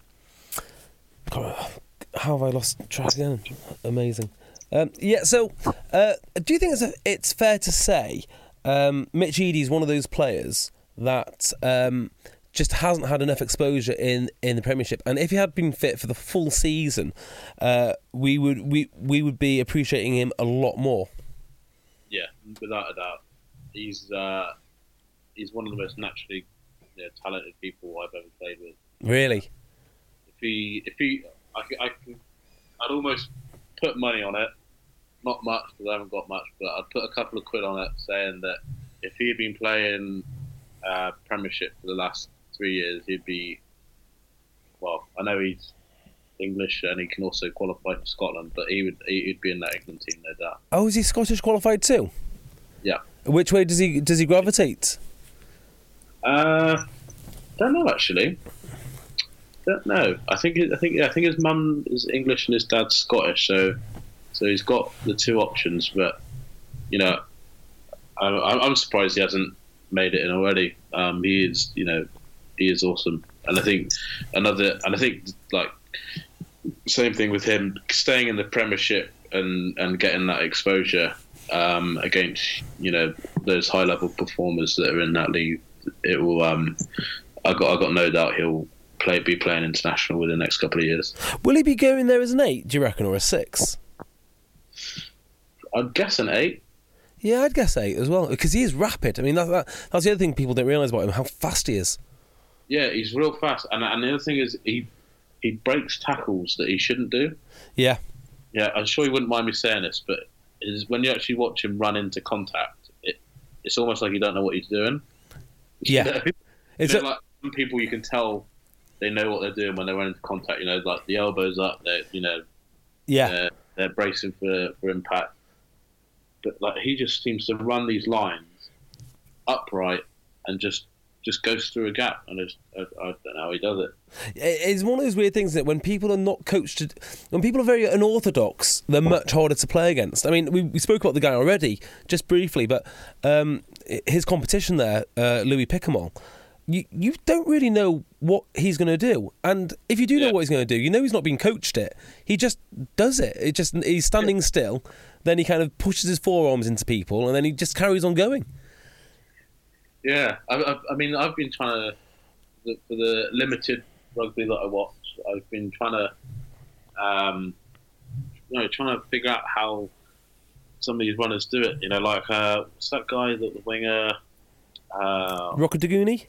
how have I lost track again? Amazing. Um, yeah. So, uh, do you think it's, it's fair to say um, Mitch Eadie is one of those players that um, just hasn't had enough exposure in, in the Premiership? And if he had been fit for the full season, uh, we would we we would be appreciating him a lot more. Yeah, without a doubt, he's uh, he's one of the most naturally you know, talented people I've ever played with. Really. If he, if he, I, I can, I'd almost put money on it. Not much because I haven't got much, but I'd put a couple of quid on it, saying that if he had been playing uh, Premiership for the last three years, he'd be. Well, I know he's English and he can also qualify for Scotland, but he would he'd be in that England team, no doubt. Oh, is he Scottish qualified too? Yeah. Which way does he does he gravitate? Uh, don't know actually. Don't know. I think I think yeah, I think his mum is English and his dad's Scottish, so so he's got the two options. But you know, I'm, I'm surprised he hasn't made it in already. Um, he is, you know, he is awesome, and I think another, and I think like same thing with him staying in the Premiership and and getting that exposure um, against you know those high level performers that are in that league, it will. Um, I got I got no doubt he'll play be playing international within the next couple of years. Will he be going there as an eight? Do you reckon, or a six? I'd guess an eight. Yeah, I'd guess eight as well because he is rapid. I mean, that, that, that's the other thing people don't realise about him: how fast he is. Yeah, he's real fast, and and the other thing is he he breaks tackles that he shouldn't do. Yeah, Yeah, I'm sure he wouldn't mind me saying this, but is when you actually watch him run into contact, it, it's almost like you don't know what he's doing. Yeah. You know? It's You know, a- like some people you can tell they know what they're doing when they run into contact. You know, like the elbows up, they you know yeah, they're, they're bracing for for impact. But like he just seems to run these lines upright and just just goes through a gap, and I, I don't know how he does it. it's one of those weird things that when people are not coached, to, when people are very unorthodox, they're much harder to play against. I mean, we, we spoke about the guy already, just briefly, but um, his competition there, uh, Louis Picamoles, you you don't really know what he's going to do, and if you do know what he's going to do, you know he's not being coached it. He just does it. It just he's standing still, then he kind of pushes his forearms into people, and then he just carries on going. Yeah, I, I, I mean, I've been trying to for the limited rugby that I watch. I've been trying to, um, you know, trying to figure out how some of these runners do it. You know, like uh, what's that guy that the winger? Uh, Rokoduguni,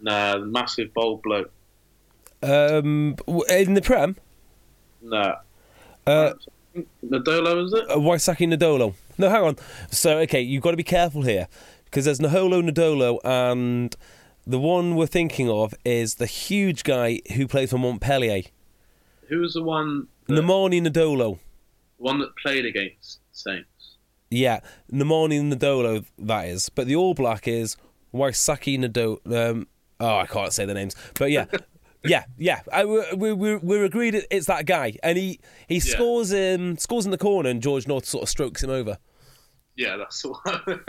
nah, the massive bold bloke. um, in the Prem, No. uh, Nadolo is it? uh, Waisake Nadolo. No, hang on. So, okay, you've got to be careful here because there's Naholo Nadolo, and the one we're thinking of is the huge guy who plays for Montpellier, Who was the one? That, Nemani Nadolo. one that played against Saints. Yeah, Nemani Nadolo, that is. But the All Black is Waisake Nadolo. Um, oh, I can't say the names. But yeah. Yeah, yeah, I, we, we, we're agreed it's that guy, and he, he scores in scores in the corner, and George North sort of strokes him over. Yeah, that's the one.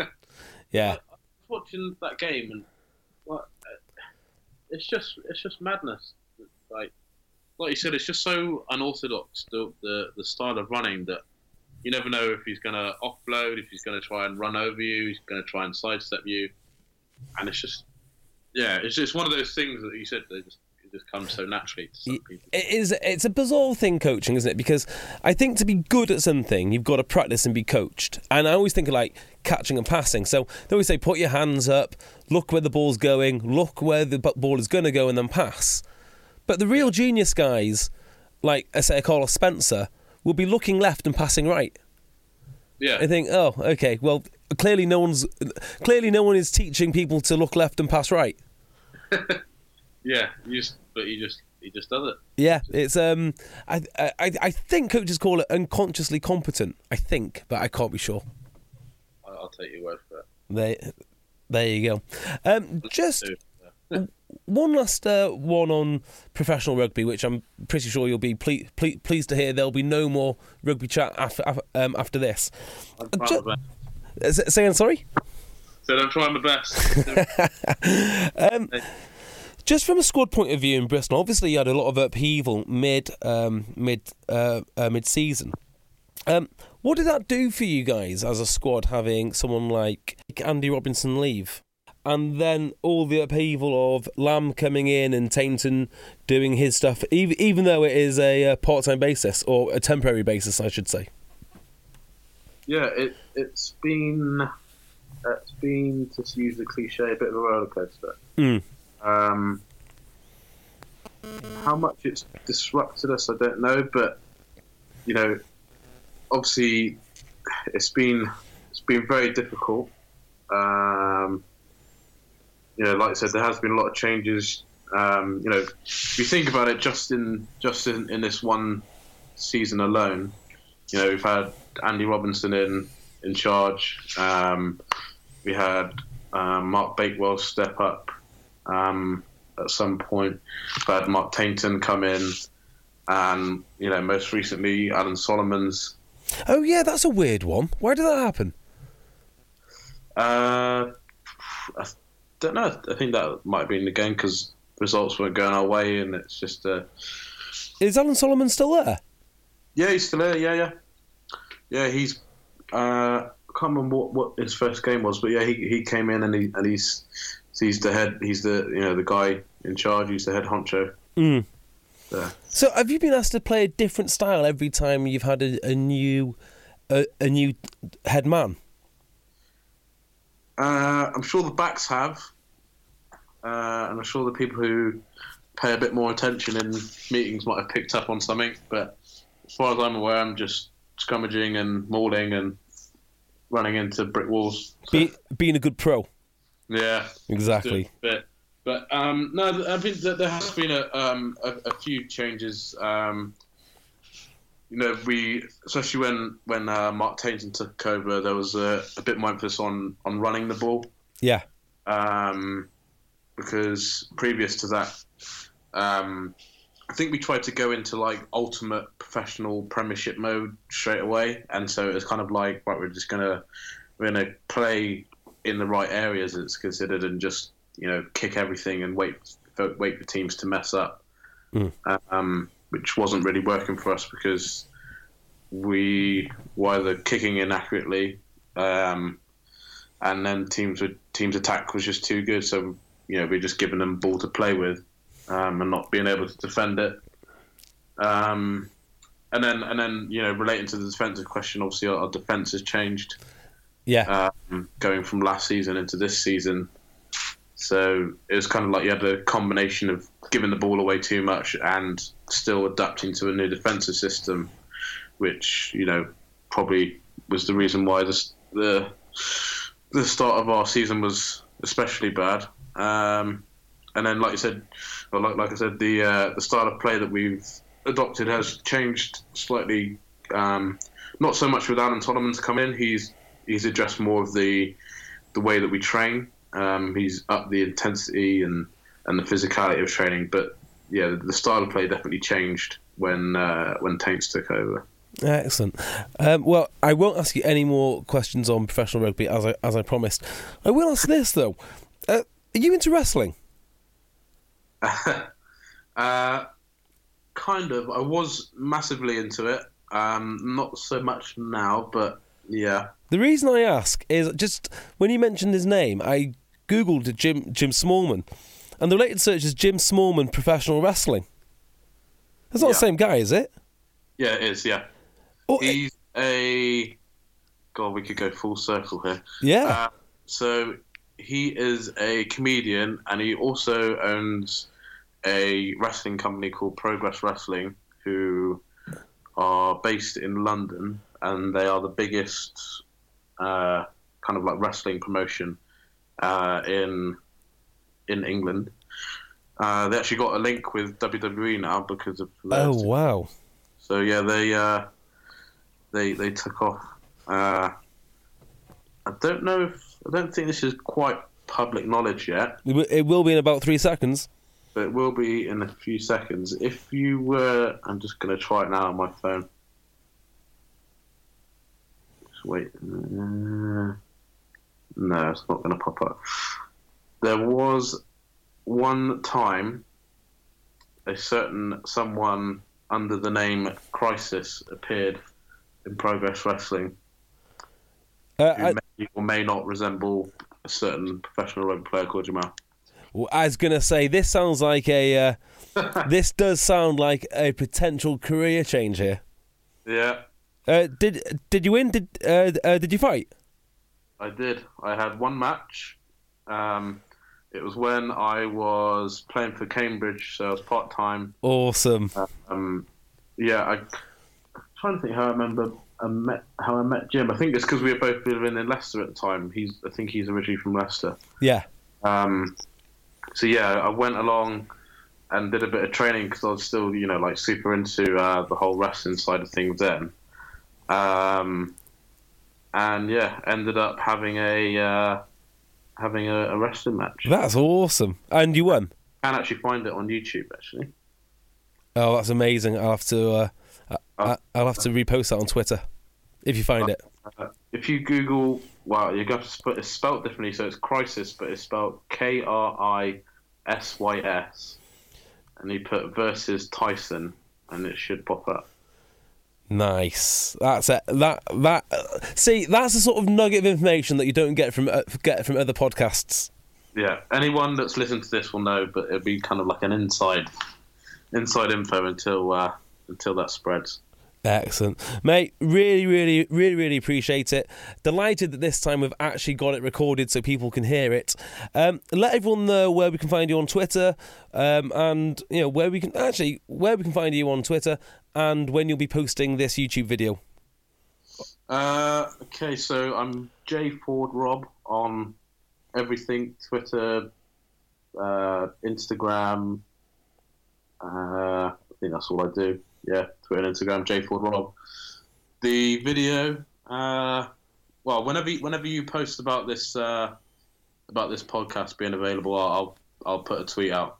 Yeah, I was watching that game and what uh, it's just it's just madness. Like like you said, it's just so unorthodox the the, the style of running that you never know if he's going to offload, if he's going to try and run over you, he's going to try and sidestep you, and it's just yeah, it's just one of those things that you said they just it just comes so naturally to some people. It is. It's a bizarre thing, coaching, isn't it? Because I think to be good at something, you've got to practice and be coached. And I always think of like catching and passing. So they always say, put your hands up, look where the ball's going, look where the ball is going to go, and then pass. But the real genius guys, like I say, Carlos Spencer, will be looking left and passing right. Yeah, I think, oh, okay, well, clearly no one's clearly no one is teaching people to look left and pass right. yeah, you just but he just he just does it. Yeah, it's um, I I I think coaches call it unconsciously competent. I think, but I can't be sure. I'll take your word for it. There, there you go. Um, just one last uh, one on professional rugby, which I'm pretty sure you'll be ple- ple- pleased to hear. There'll be no more rugby chat after um, after this. I'm Uh, trying ju- my best. S- Saying sorry. Said I'm trying my best. Um, just from a squad point of view in Bristol, obviously you had a lot of upheaval mid um, mid uh, uh, mid season. Um, what did that do for you guys as a squad, having someone like Andy Robinson leave, and then all the upheaval of Lamb coming in and Tainton doing his stuff, even even though it is a uh, part time basis or a temporary basis, I should say. Yeah, it it's been it's been to use the cliche a bit of a roller coaster. Mm. Um, how much it's disrupted us, I don't know, but you know, obviously, it's been it's been very difficult. Um, you know, like I said, there has been a lot of changes. Um, you know, if you think about it, just in just in, in this one season alone, you know, we've had Andy Robinson in in charge. Um, we had um, Mark Bakewell step up um, at some point. We've had Mark Tainton come in, and you know, most recently Alan Solomons. Oh yeah, that's a weird one. Why did that happen? Uh, I don't know. I think that might have been the game because results weren't going our way, and it's just uh, Is Alan Solomon still there? yeah, he's still there. Yeah, yeah. Yeah, he's. Uh, I can't remember what, what his first game was, but yeah, he, he came in and he and he's he's the head. He's the you know the guy in charge. He's the head honcho. Mm. Yeah. So, have you been asked to play a different style every time you've had a, a new a, a new head man? Uh, I'm sure the backs have, uh, and I'm sure the people who pay a bit more attention in meetings might have picked up on something. But as far as I'm aware, I'm just scrummaging and mauling and running into brick walls. Be, being a good pro. Yeah, Exactly. But but um, no, I think that there has been a um, a, a few changes. Um, you know, we especially when when uh, Mark Tainton took over, there was a, a bit more emphasis on on running the ball Yeah. um, because previous to that, um, I think we tried to go into like ultimate professional Premiership mode straight away, and so it was kind of like right, we're just gonna we're gonna play in the right areas it's considered, and just you know kick everything and wait for, wait for teams to mess up, Mm. um, which wasn't really working for us because we were either kicking inaccurately. Um, and then teams would teams attack was just too good. So you know we're just giving them ball to play with, um, and not being able to defend it. Um, and then and then you know relating to the defensive question, obviously our, our defense has changed Yeah. um, going from last season into this season. So it was kind of like you had a combination of giving the ball away too much and still adapting to a new defensive system, which you know probably was the reason why the the, the start of our season was especially bad. Um, and then, like you said, like, like I said, the uh, the style of play that we've adopted has changed slightly. Um, not so much with Alan Solomons come in. He's he's addressed more of the the way that we train. Um, he's up the intensity and, and the physicality of training. But yeah, the style of play definitely changed when uh, when Taints took over. Excellent. Um, well, I won't ask you any more questions on professional rugby as I as I promised. I will ask this though. Uh, are you into wrestling? uh, kind of. I was massively into it. Um, not so much now, but yeah. The reason I ask is just when you mentioned his name, I googled Jim Jim Smallman, and the related search is Jim Smallman professional wrestling. That's not the same guy, is it? Yeah, it is. Yeah, Oh, he's a. God, we could go full circle here. yeah. Uh, so he is a comedian, and he also owns a wrestling company called Progress Wrestling, who are based in London, and they are the biggest uh, kind of like wrestling promotion uh, in in England. Uh, they actually got a link with WWE now because of oh wow. so yeah, they uh, they they took off. Uh, I don't know if I don't think this is quite public knowledge yet, It It will be in about three seconds. but it will be in a few seconds. If you were, I'm just going to try it now on my phone. Wait. Uh, no, it's not going to pop up. There was one time a certain someone under the name Crisis appeared in Progress Wrestling Uh, who I, may or may not resemble a certain professional rugby player called Jamal. well, I was gonna say this sounds like a. Uh, this does sound like a potential career change here. Yeah, Uh, did did you win? Did uh, uh, did you fight? I did. I had one match. Um, it was when I was playing for Cambridge, so I was part time. Awesome. Um, yeah, I, I'm trying to think how I remember I met how I met Jim. I think it's because we were both living in Leicester at the time. He's I think he's originally from Leicester. Yeah. Um, so yeah, I went along and did a bit of training because I was still, you know, like super into uh, the whole wrestling side of things then. Um, and yeah, ended up having a uh, having a, a wrestling match. That's awesome. And you won. I can actually find it on YouTube actually. Oh, that's amazing. I'll have to. Uh, I, I'll have to repost that on Twitter if you find it. Uh, if you Google, well, you're going to spell it's spelled differently, so it's Crisis, but it's spelled K R I S Y S, and you put versus Tyson, and it should pop up. Nice. That's it. That that. See, that's the sort of nugget of information that you don't get from uh, get from other podcasts. Yeah, anyone that's listened to this will know, but it'll be kind of like an inside inside info until uh, until that spreads. Excellent, mate. Really, really, really, really appreciate it. Delighted that this time we've actually got it recorded so people can hear it. Um, let everyone know where we can find you on Twitter, um, and you know where we can actually where we can find you on Twitter, and when you'll be posting this YouTube video. Uh, okay, so I'm J Ford Rob on everything: Twitter, uh, Instagram. Uh, I think that's all I do yeah, Twitter and Instagram, J Ford Rob. The video, uh, well, whenever whenever you post about this uh, about this podcast being available, I'll I'll put a tweet out,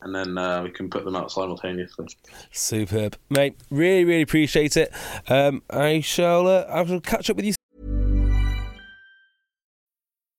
and then uh, we can put them out simultaneously. Superb, mate. Really, really appreciate it. Um, I shall uh, I will catch up with you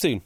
soon.